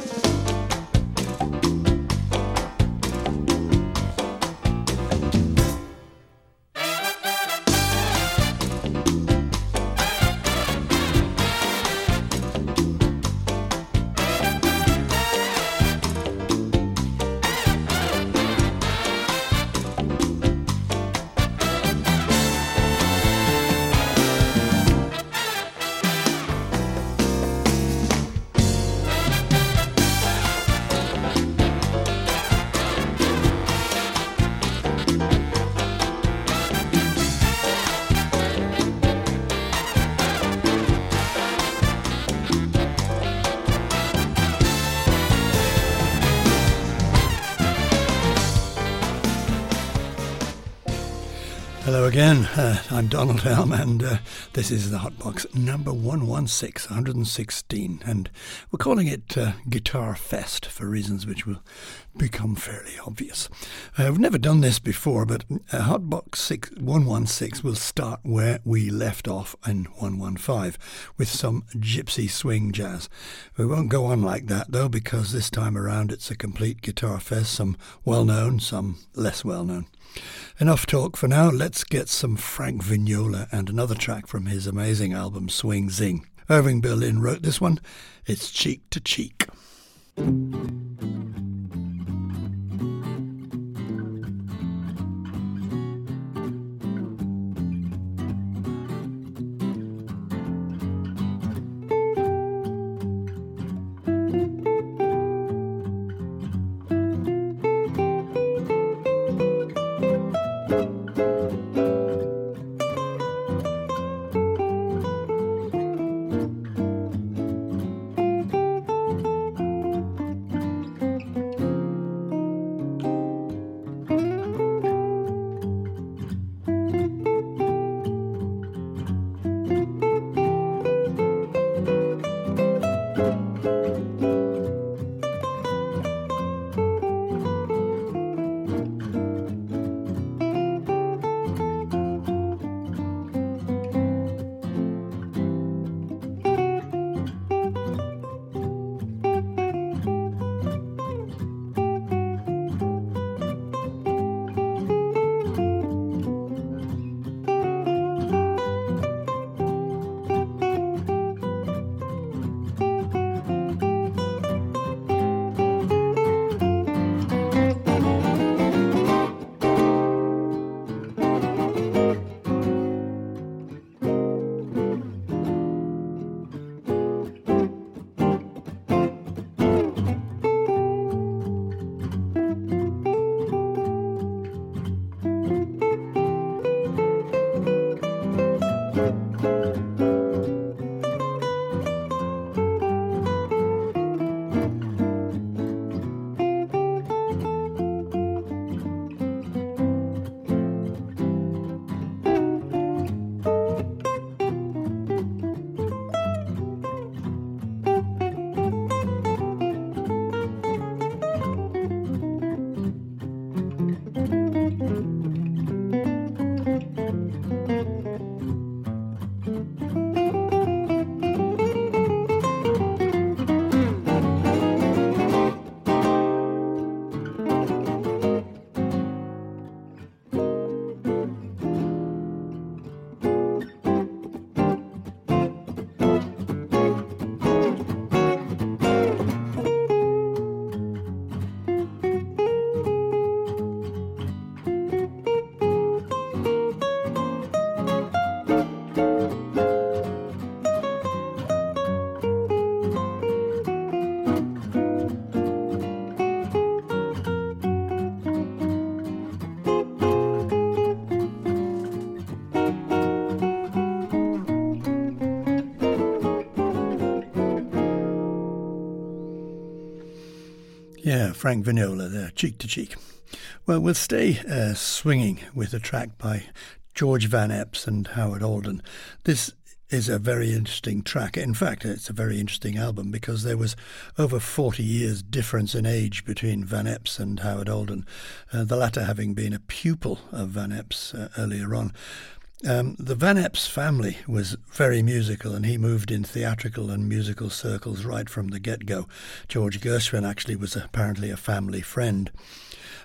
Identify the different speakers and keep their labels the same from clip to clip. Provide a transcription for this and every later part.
Speaker 1: Bye. Again. Uh, I'm Donald Helm, and uh, this is the Hot Box number 116, 116. And we're calling it uh, Guitar Fest for reasons which will become fairly obvious. Uh, we've never done this before, but uh, Hot Box 6, 116 will start where we left off in 115 with some gypsy swing jazz. We won't go on like that, though, because this time around it's a complete Guitar Fest, some well known, some less well known. Enough talk for now. Let's get some Frank Vignola and another track from his amazing album Swing Zing. Irving Berlin wrote this one. It's Cheek to Cheek. Yeah, Frank Vignola there, cheek to cheek. Well, we'll stay uh, swinging with a track by George Van Eps and Howard Alden. This is a very interesting track. In fact, it's a very interesting album because there was over 40 years difference in age between Van Eps and Howard Alden, uh, the latter having been a pupil of Van Eps uh, earlier on. Um, the Van Eps family was very musical, and he moved in theatrical and musical circles right from the get go. George Gershwin actually was apparently a family friend.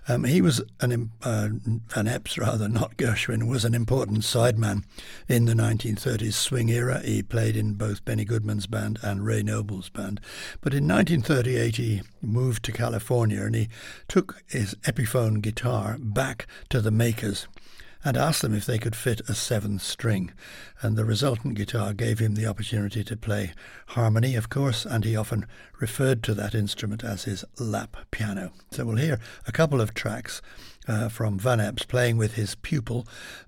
Speaker 1: Um, he was an uh, Van Eps, rather not Gershwin, was an important sideman in the 1930s swing era. He played in both Benny Goodman's band and Ray Noble's band. But in 1938, he moved to California and he took his Epiphone guitar back to the makers and asked them if they could fit a seventh string. And the resultant guitar gave him the opportunity to play harmony, of course, and he often referred to that instrument as his lap piano. So we'll hear a couple of tracks uh, from Van Eps playing with his pupil,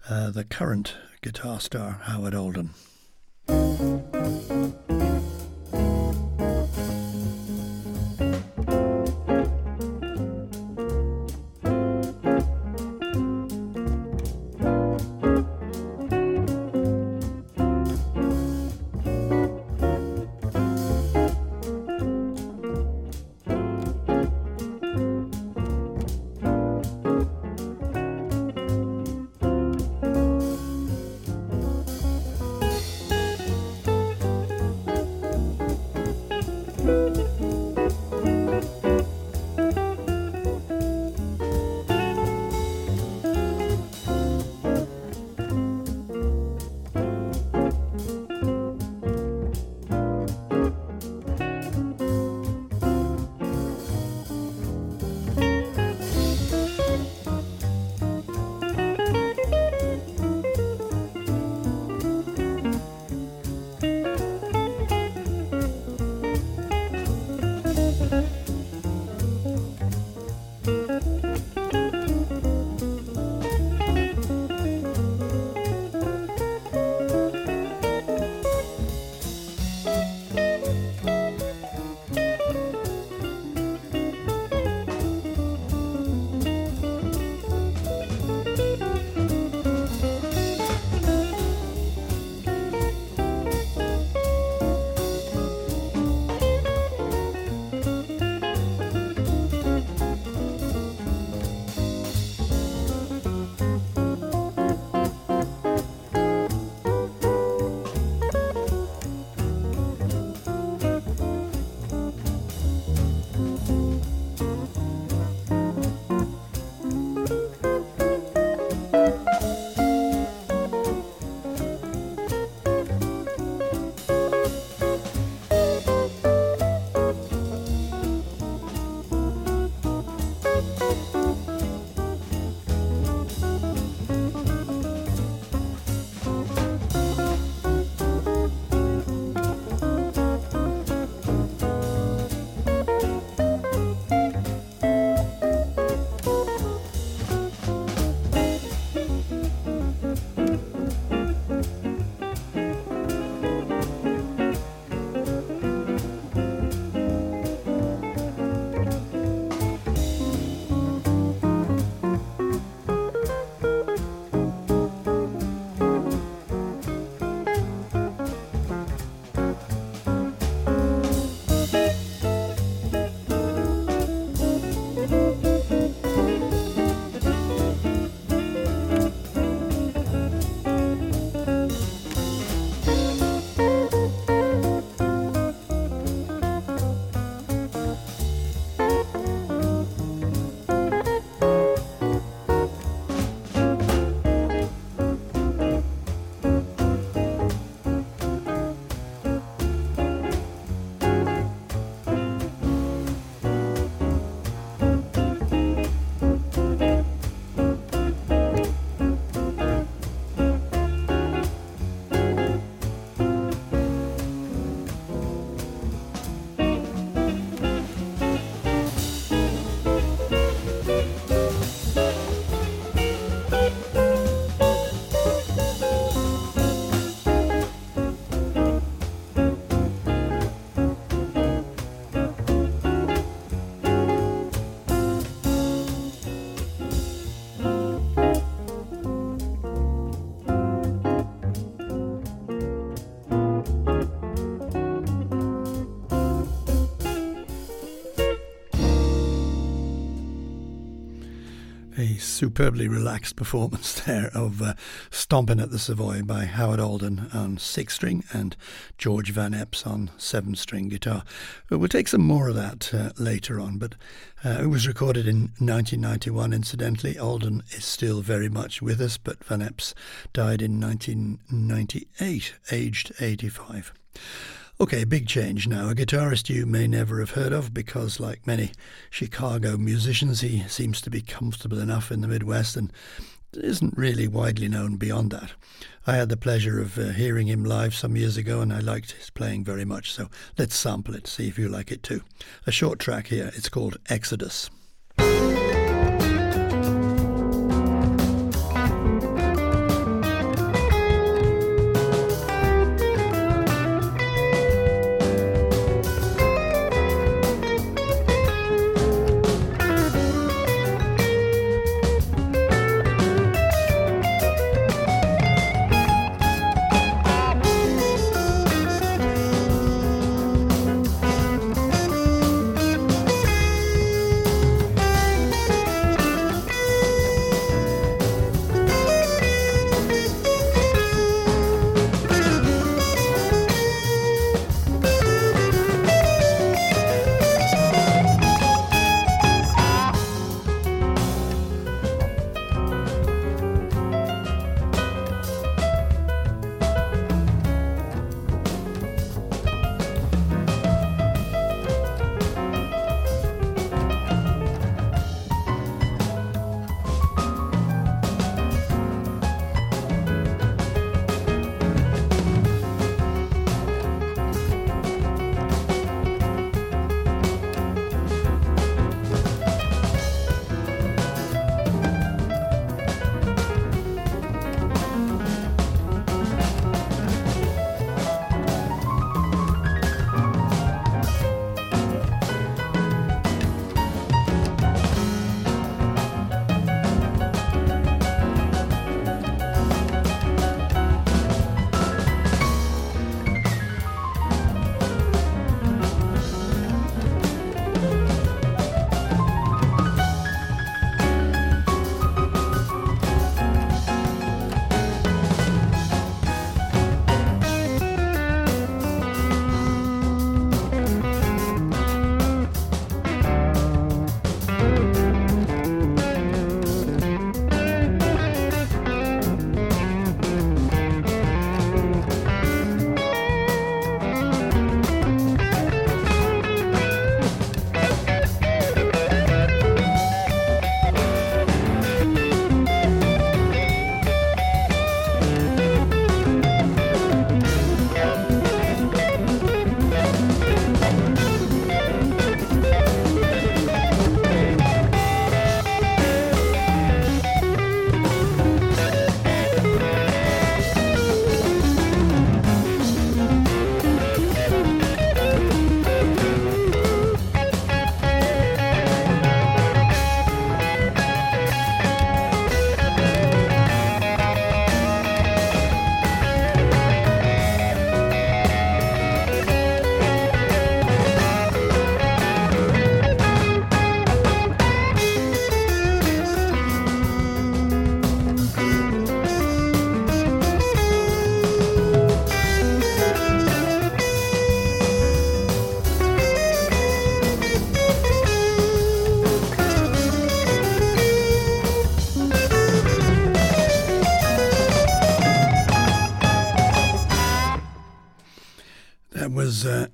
Speaker 1: uh, the current guitar star Howard Alden. superbly relaxed performance there of uh, Stomping at the Savoy by Howard Alden on six string and George Van Eps on seven string guitar. We'll take some more of that uh, later on, but uh, it was recorded in 1991, incidentally. Alden is still very much with us, but Van Eps died in 1998, aged 85. Okay, big change now. A guitarist you may never have heard of because, like many Chicago musicians, he seems to be comfortable enough in the Midwest and isn't really widely known beyond that. I had the pleasure of uh, hearing him live some years ago and I liked his playing very much, so let's sample it, see if you like it too. A short track here, it's called Exodus.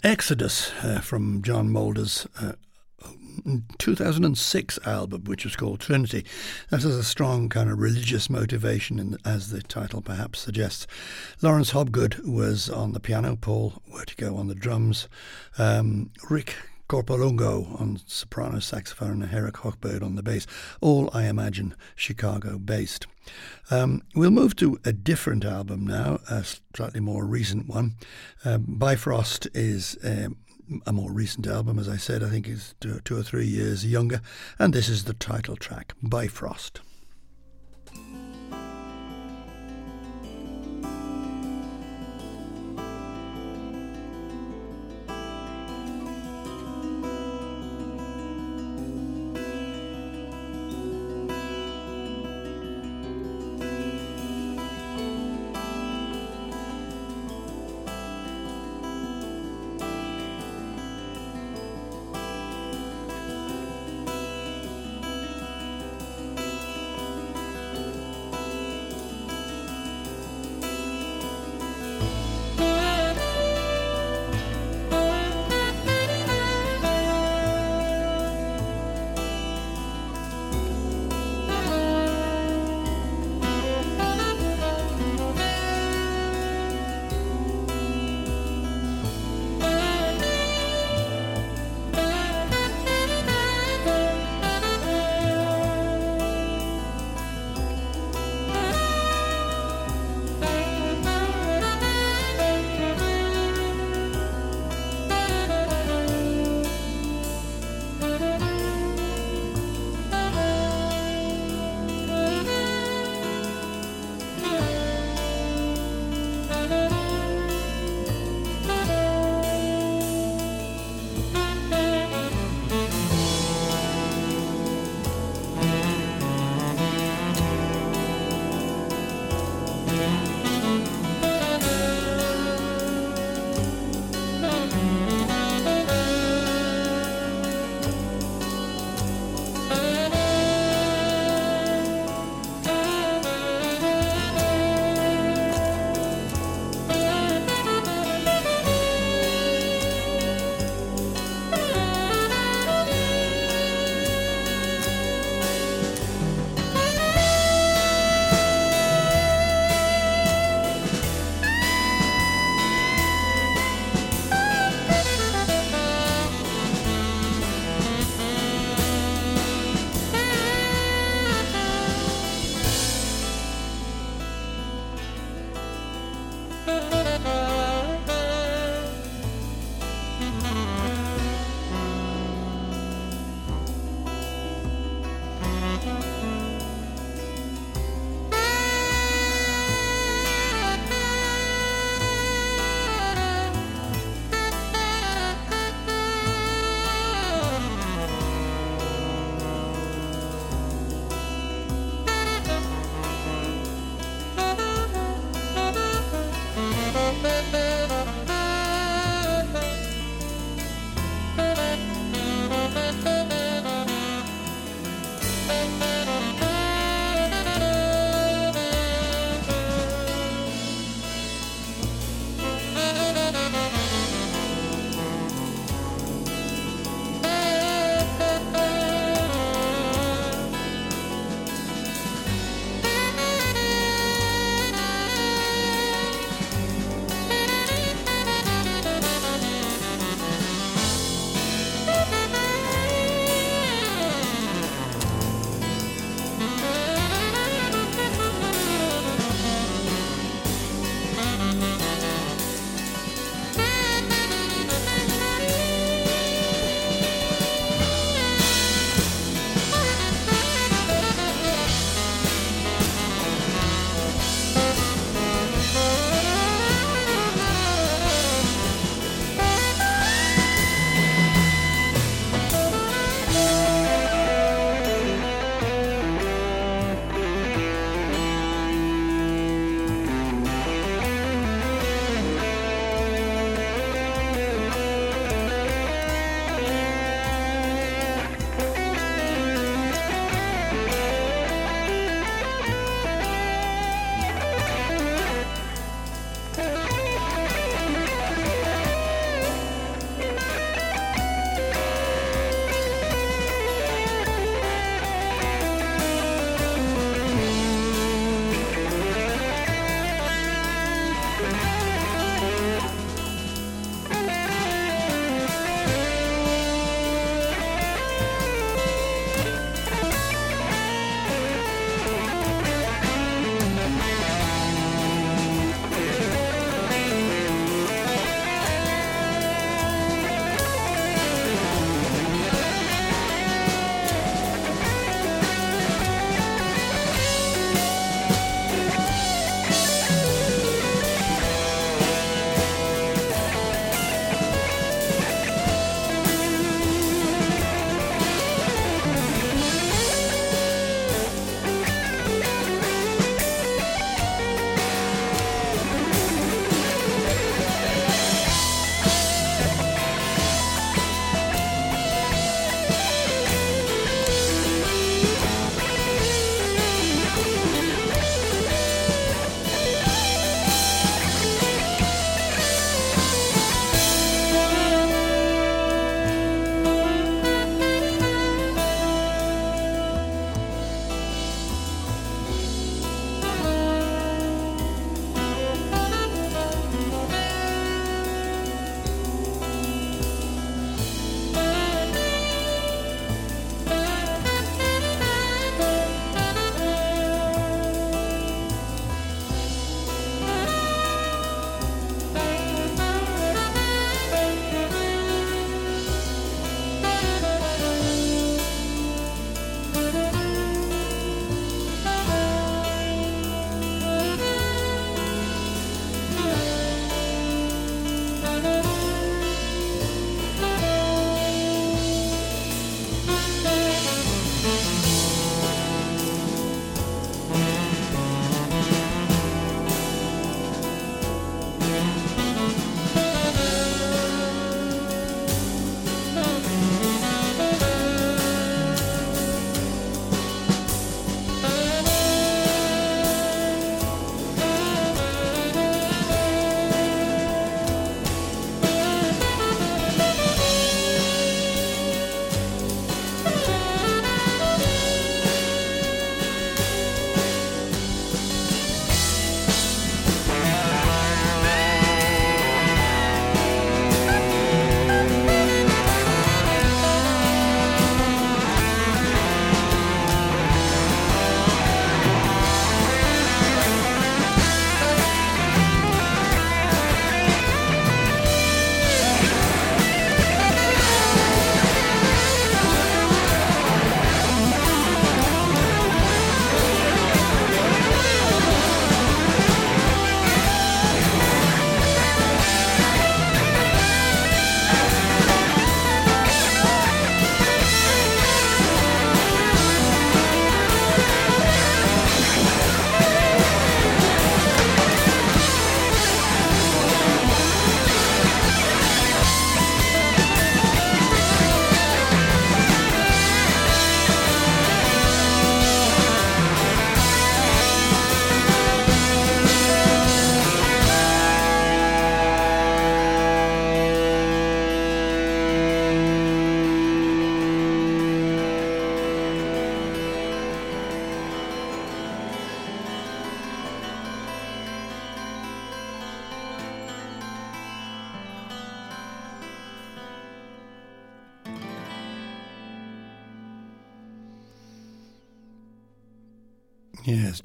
Speaker 1: Exodus uh, from John Moulder's uh, 2006 album, which was called Trinity. That has a strong kind of religious motivation, in, as the title perhaps suggests. Laurence Hobgood was on the piano, Paul Wertico on the drums, um, Rick Corpolongo on soprano saxophone and Eric Hochberg on the bass. All, I imagine, Chicago based. Um, we'll move to a different album now, a slightly more recent one. Um, Bifrost is um, a more recent album, as I said, I think it's two, two or three years younger, and this is the title track, Bifrost.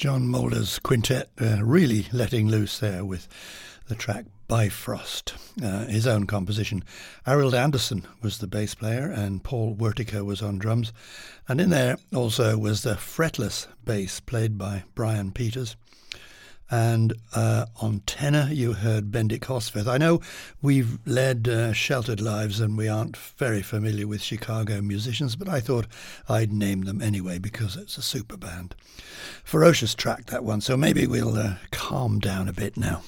Speaker 1: John Moulder's quintet uh, really letting loose there with the track Bifrost, uh, his own composition. Arild Andersen was the bass player and Paul Wertico was on drums. And in there also was the fretless bass played by Brian Peters. And uh, on tenor, you heard Bendik Hofseth. I know we've led uh, sheltered lives and we aren't very familiar with Chicago musicians, but I thought I'd name them anyway because it's a super band. Ferocious track, that one, so maybe we'll uh, calm down a bit now.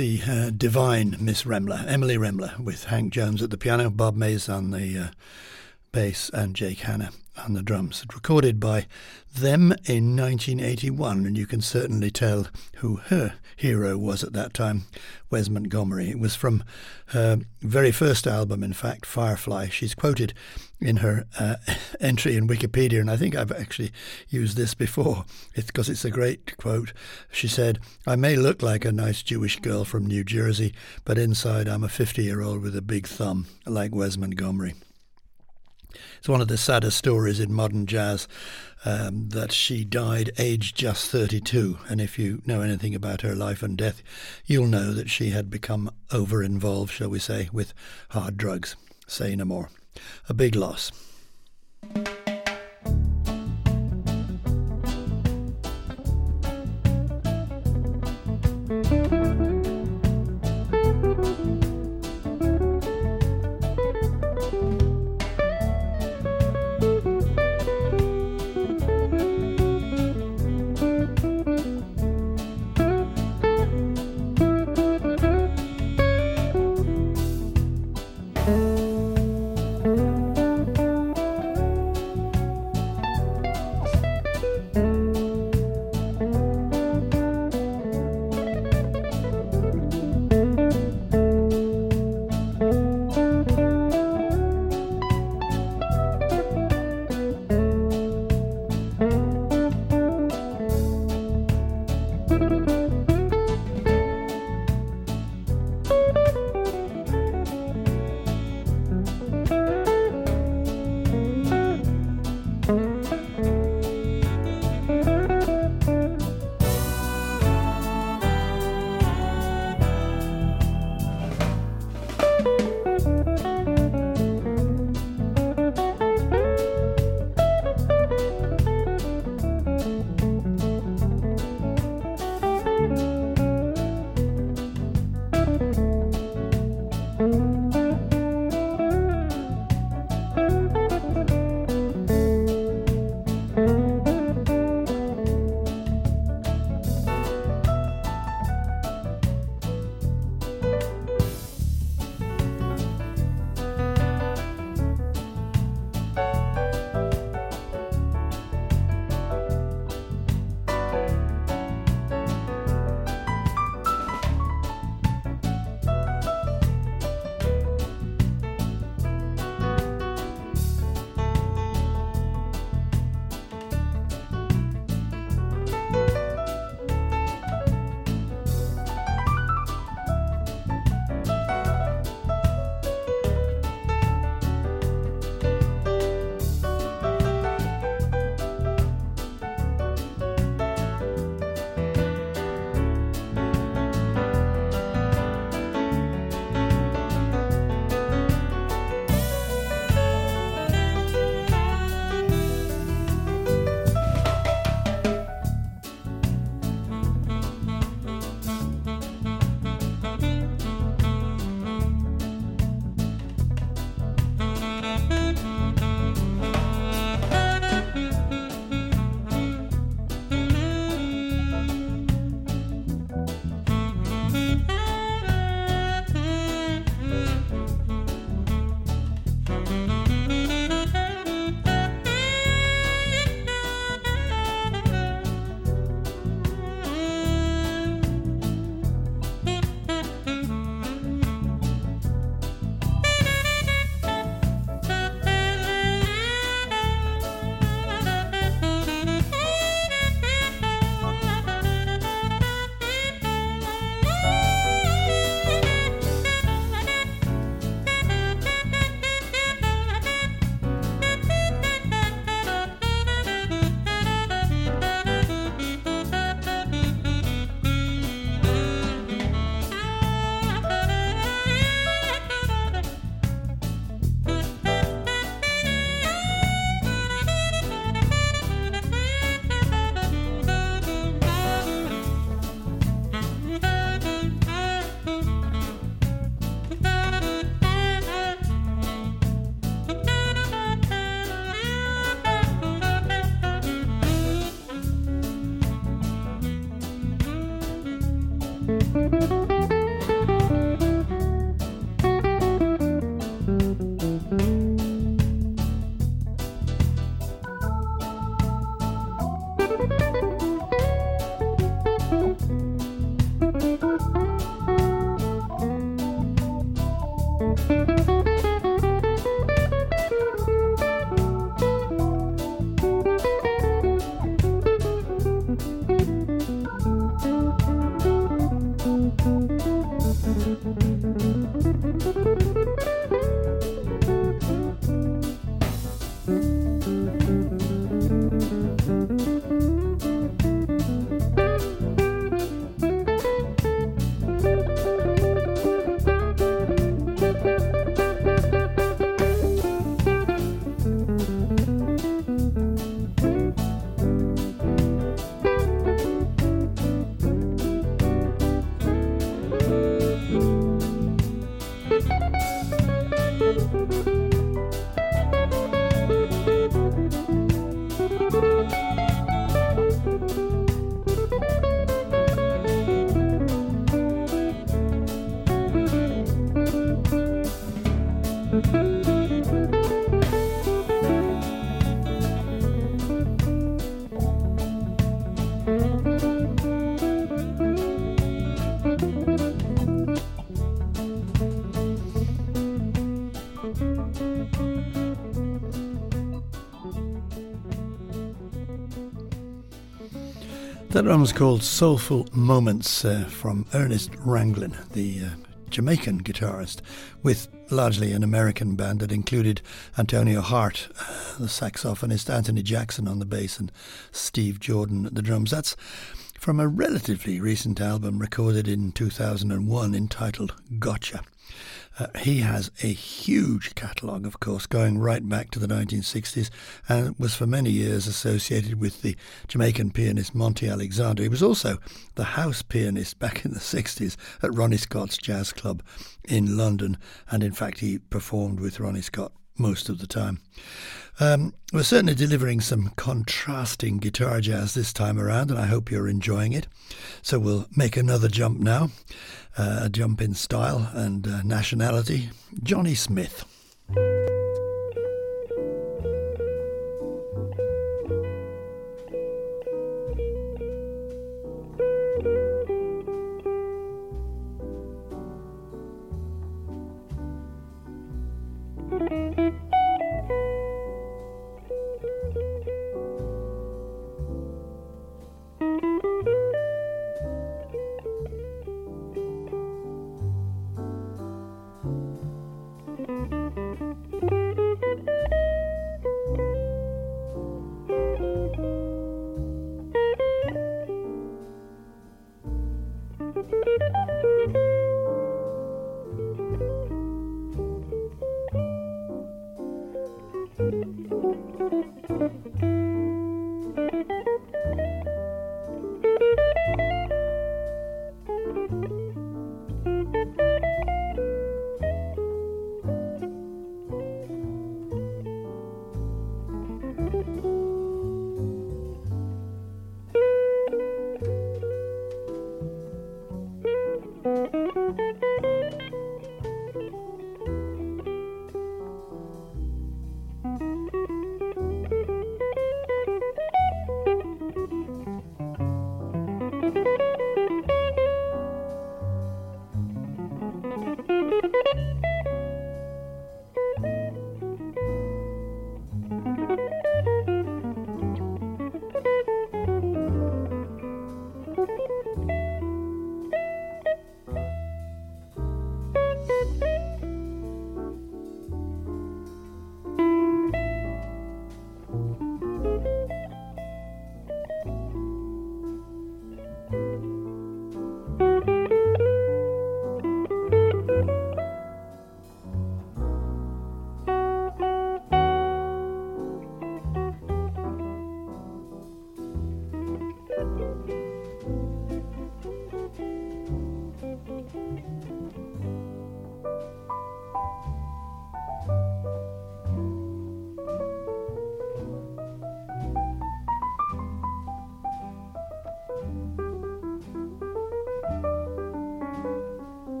Speaker 1: The uh, divine Miss Remler, Emily Remler, with Hank Jones at the piano, Bob Maize on the uh, bass, and Jake Hanna on the drums. Recorded by them in 1981, and you can certainly tell who her hero was at that time, Wes Montgomery. It was from her very first album, in fact, Firefly. She's quoted in her uh, entry in Wikipedia, and I think I've actually used this before it's because it's a great quote. She said, I may look like a nice Jewish girl from New Jersey, but inside I'm a 50 year old with a big thumb, like Wes Montgomery. It's one of the saddest stories in modern jazz um, that she died aged just 32. And if you know anything about her life and death, you'll know that she had become over involved, shall we say, with hard drugs. Say no more. A big loss. That one was called Soulful Moments uh, from Ernest Ranglin, the uh, Jamaican guitarist, with largely an American band that included Antonio Hart, uh, the saxophonist, Anthony Jackson on the bass, and Steve Jordan at the drums. That's from a relatively recent album recorded in 2001 entitled Gotcha. Uh, he has a huge catalogue, of course, going right back to the 1960s, and was for many years associated with the Jamaican pianist Monty Alexander. He was also the house pianist back in the 60s at Ronnie Scott's Jazz Club in London, and in fact, he performed with Ronnie Scott most of the time. Um, we're certainly delivering some contrasting guitar jazz this time around, and I hope you're enjoying it. So we'll make another jump now uh, a jump in style and uh, nationality. Johnny Smith.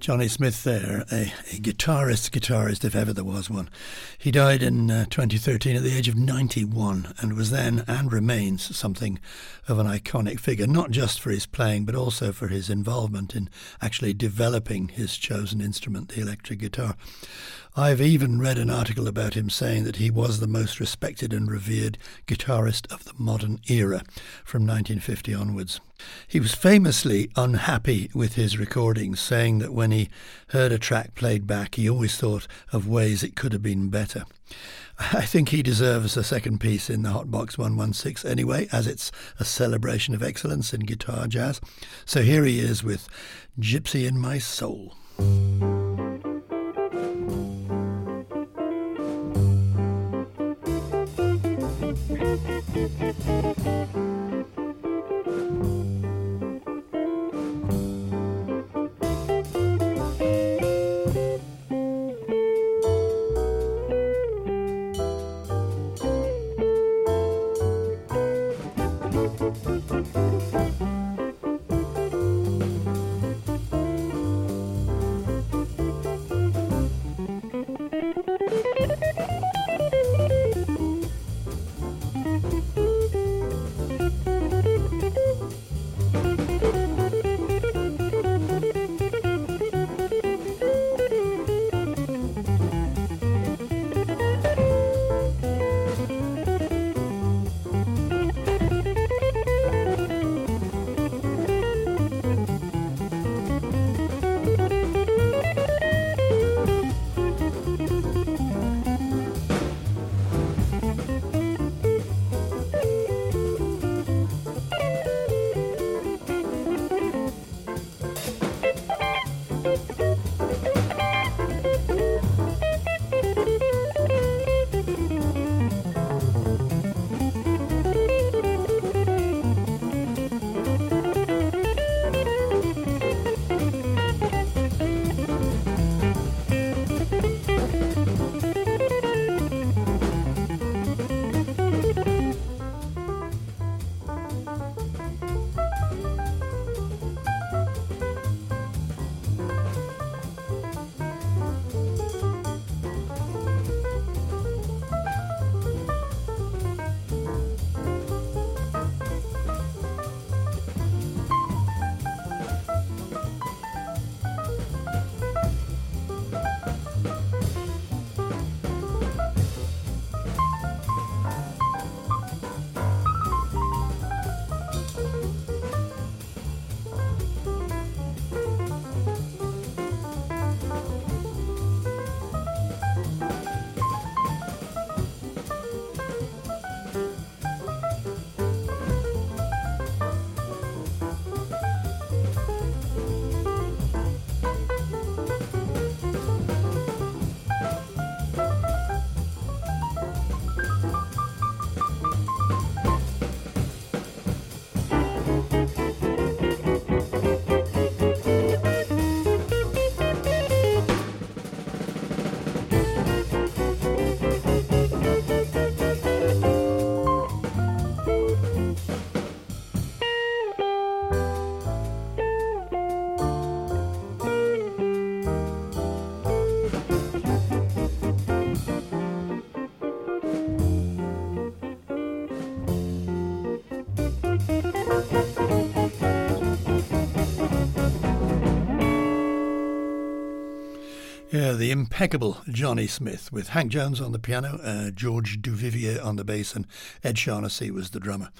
Speaker 1: Johnny Smith there, a, a, guitarist, guitarist if ever there was one. He died in uh, 2013 at the age of 91 and was then and remains something of an iconic figure, not just for his playing but also for his involvement in actually developing his chosen instrument, the electric guitar. I've even read an article about him saying that he was the most respected and revered guitarist of the modern era from 1950 onwards. He was famously unhappy with his recordings, saying that when he heard a track played back, he always thought of ways it could have been better. I think he deserves a second piece in the Hot Box 116 anyway, as it's a celebration of excellence in guitar jazz. So here he is with Gypsy in My Soul. The impeccable Johnny Smith with Hank Jones on the piano, uh, George Duvivier on the bass, and Ed Shaughnessy was the drummer.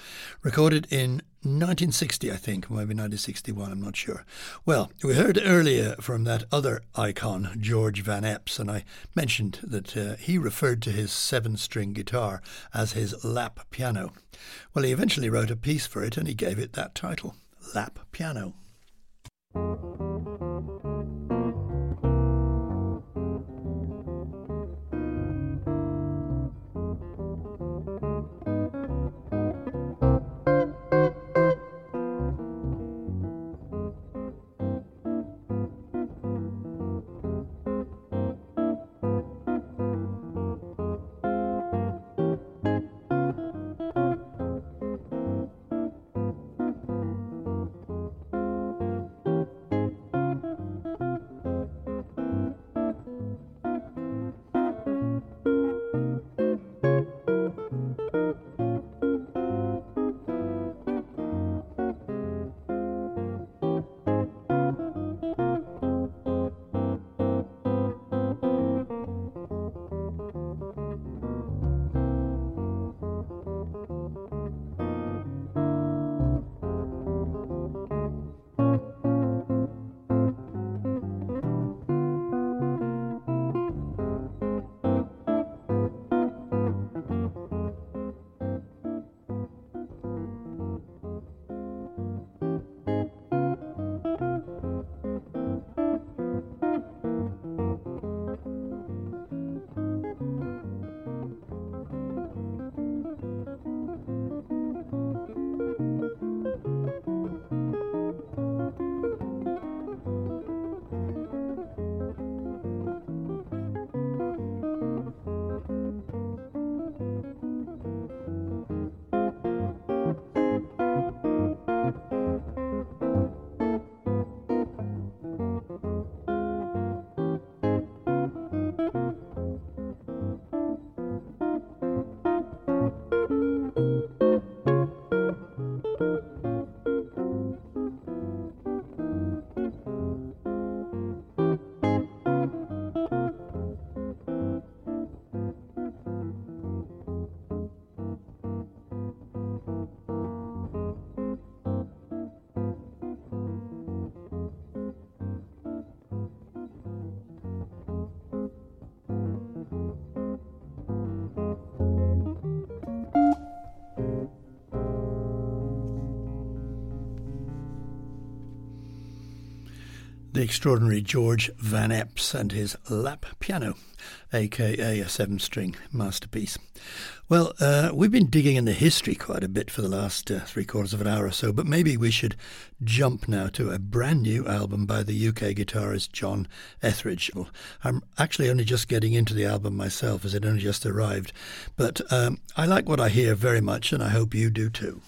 Speaker 1: Recorded in 1960, I think, maybe 1961, I'm not sure. Well, we heard earlier from that other icon, George Van Eps, and I mentioned that uh, he referred to his seven string guitar as his lap piano. Well, he eventually wrote a piece for it and he gave it that title, Lap Piano. The extraordinary George Van Eps and his lap piano, aka a seven string masterpiece. Well, uh, we've been digging in the history quite a bit for the last uh, three quarters of an hour or so, but maybe we should jump now to a brand new album by the UK guitarist John Etheridge. I'm actually only just getting into the album myself as it only just arrived, but um, I like what I hear very much, and I hope you do too.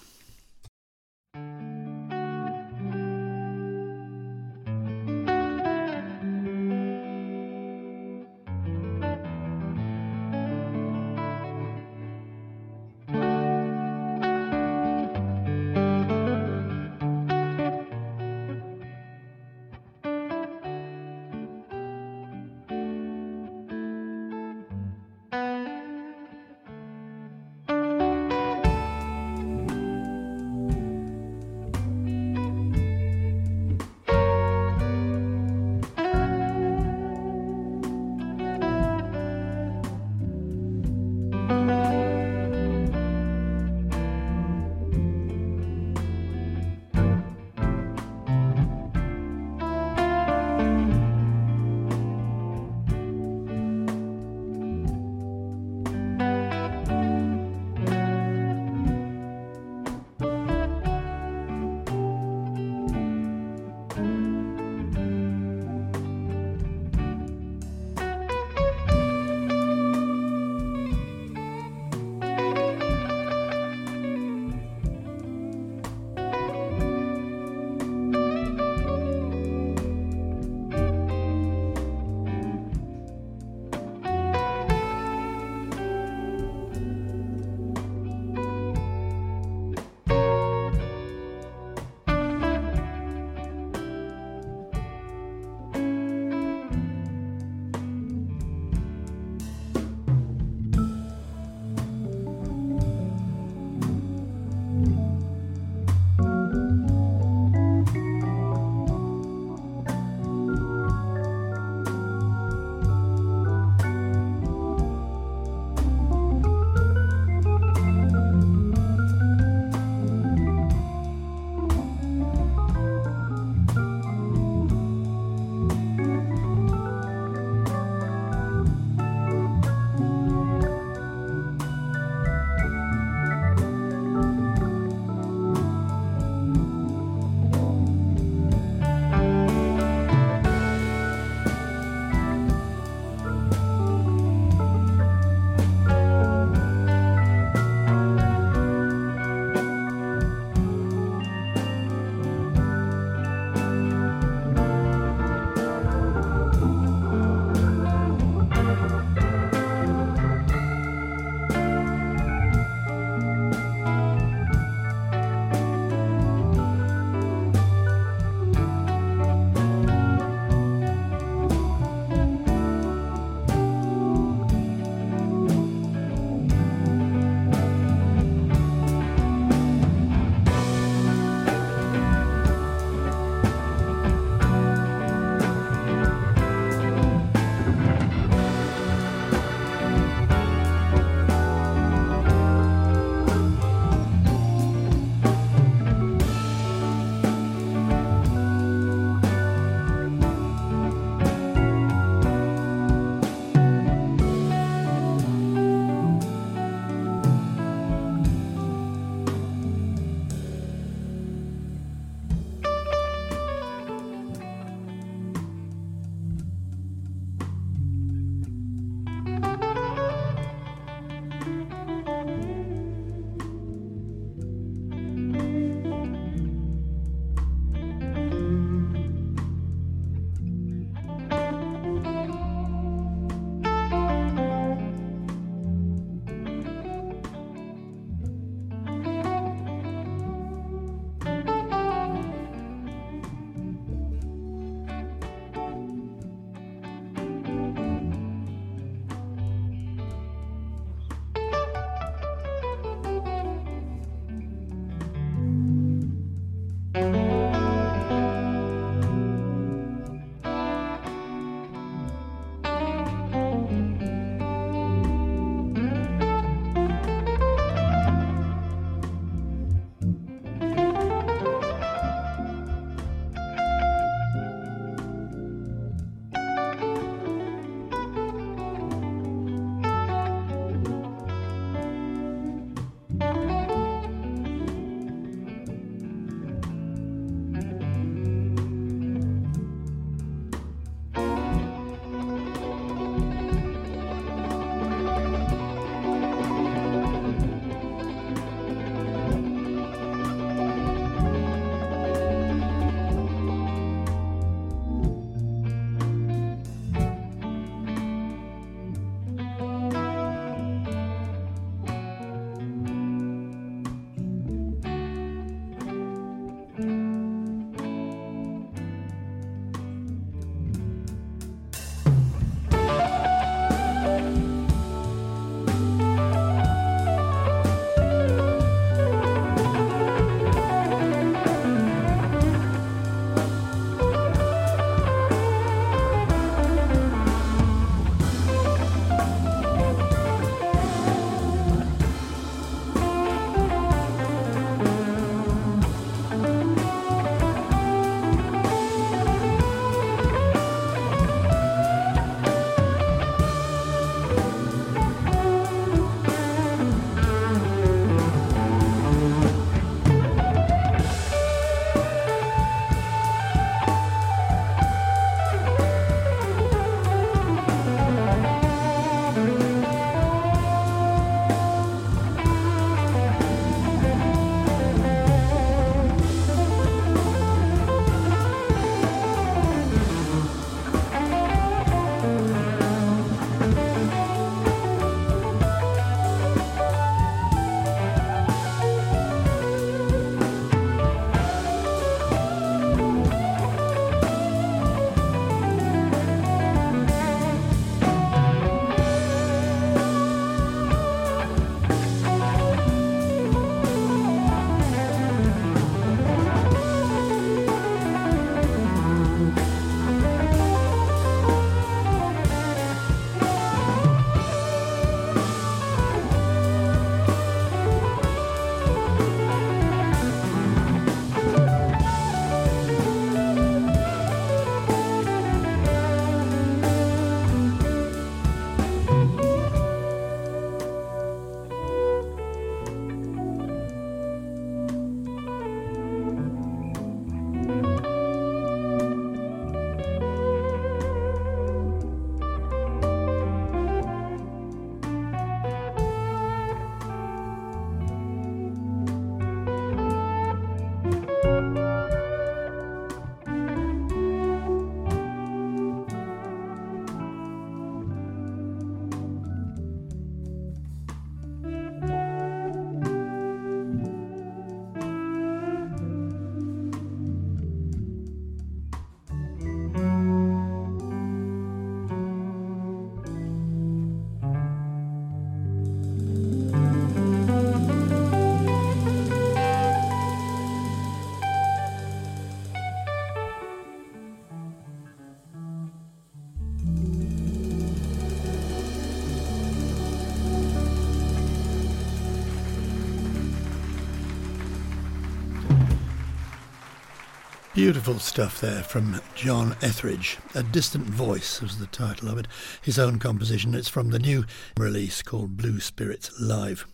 Speaker 1: Beautiful stuff there from John Etheridge. A Distant Voice was the title of it. His own composition. It's from the new release called Blue Spirits Live.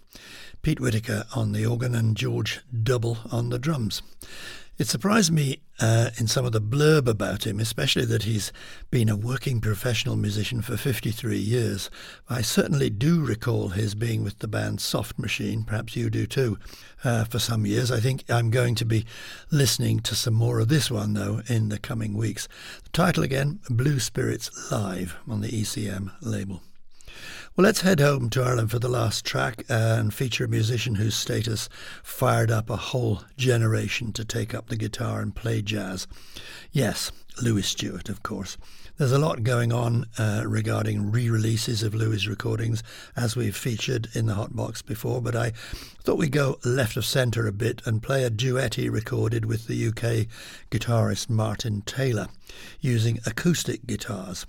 Speaker 1: Pete Whitaker on the organ and George Double on the drums. It surprised me uh, in some of the blurb about him, especially that he's been a working professional musician for 53 years. I certainly do recall his being with the band Soft Machine, perhaps you do too, uh, for some years. I think I'm going to be listening to some more of this one, though, in the coming weeks. The title again Blue Spirits Live on the ECM label. Well, let's head home to Ireland for the last track and feature a musician whose status fired up a whole generation to take up the guitar and play jazz. Yes, Louis Stewart, of course. There's a lot going on uh, regarding re releases of Louis recordings, as we've featured in the Hot Box before, but I thought we'd go left of centre a bit and play a duet he recorded with the UK guitarist Martin Taylor using acoustic guitars.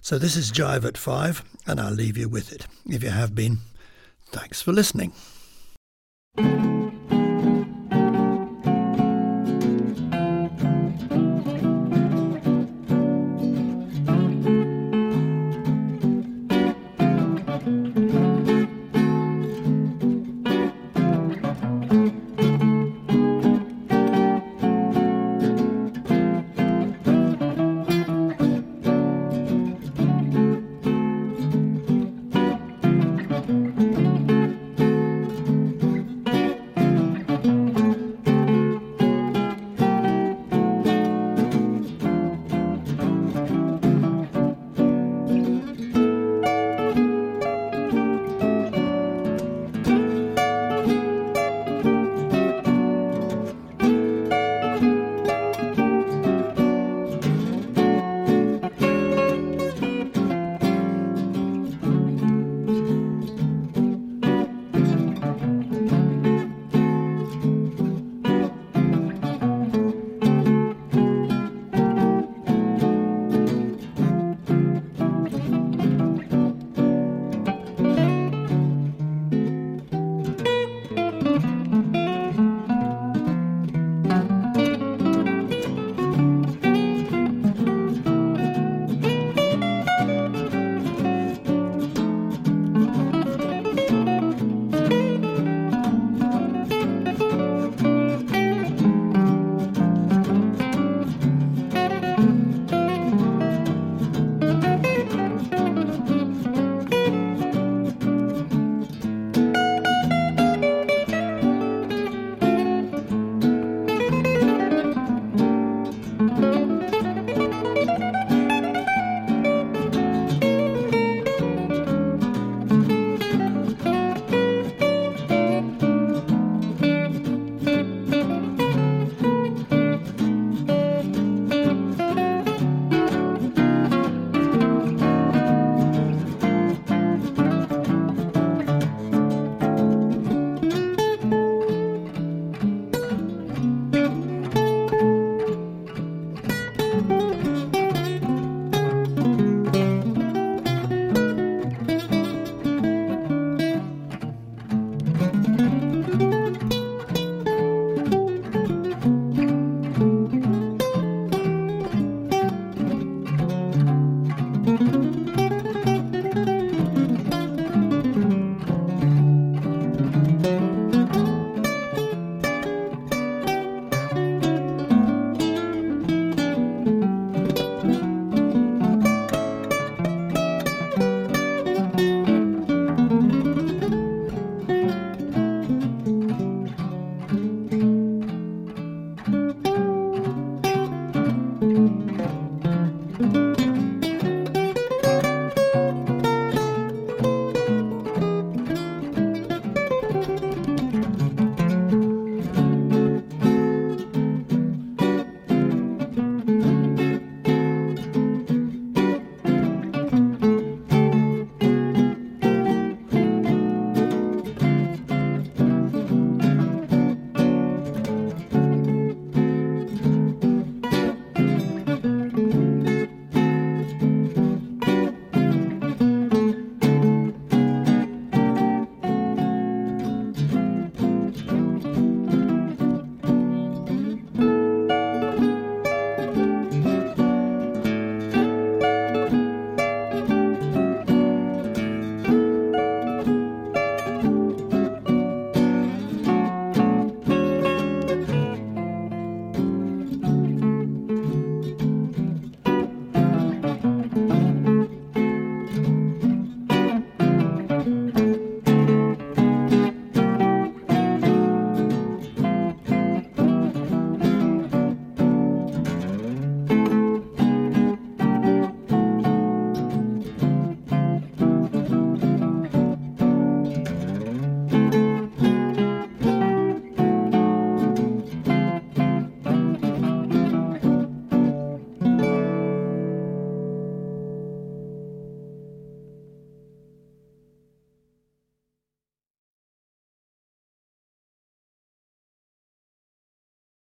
Speaker 1: So this is Jive at 5, and I'll leave you with it. If you have been, thanks for listening.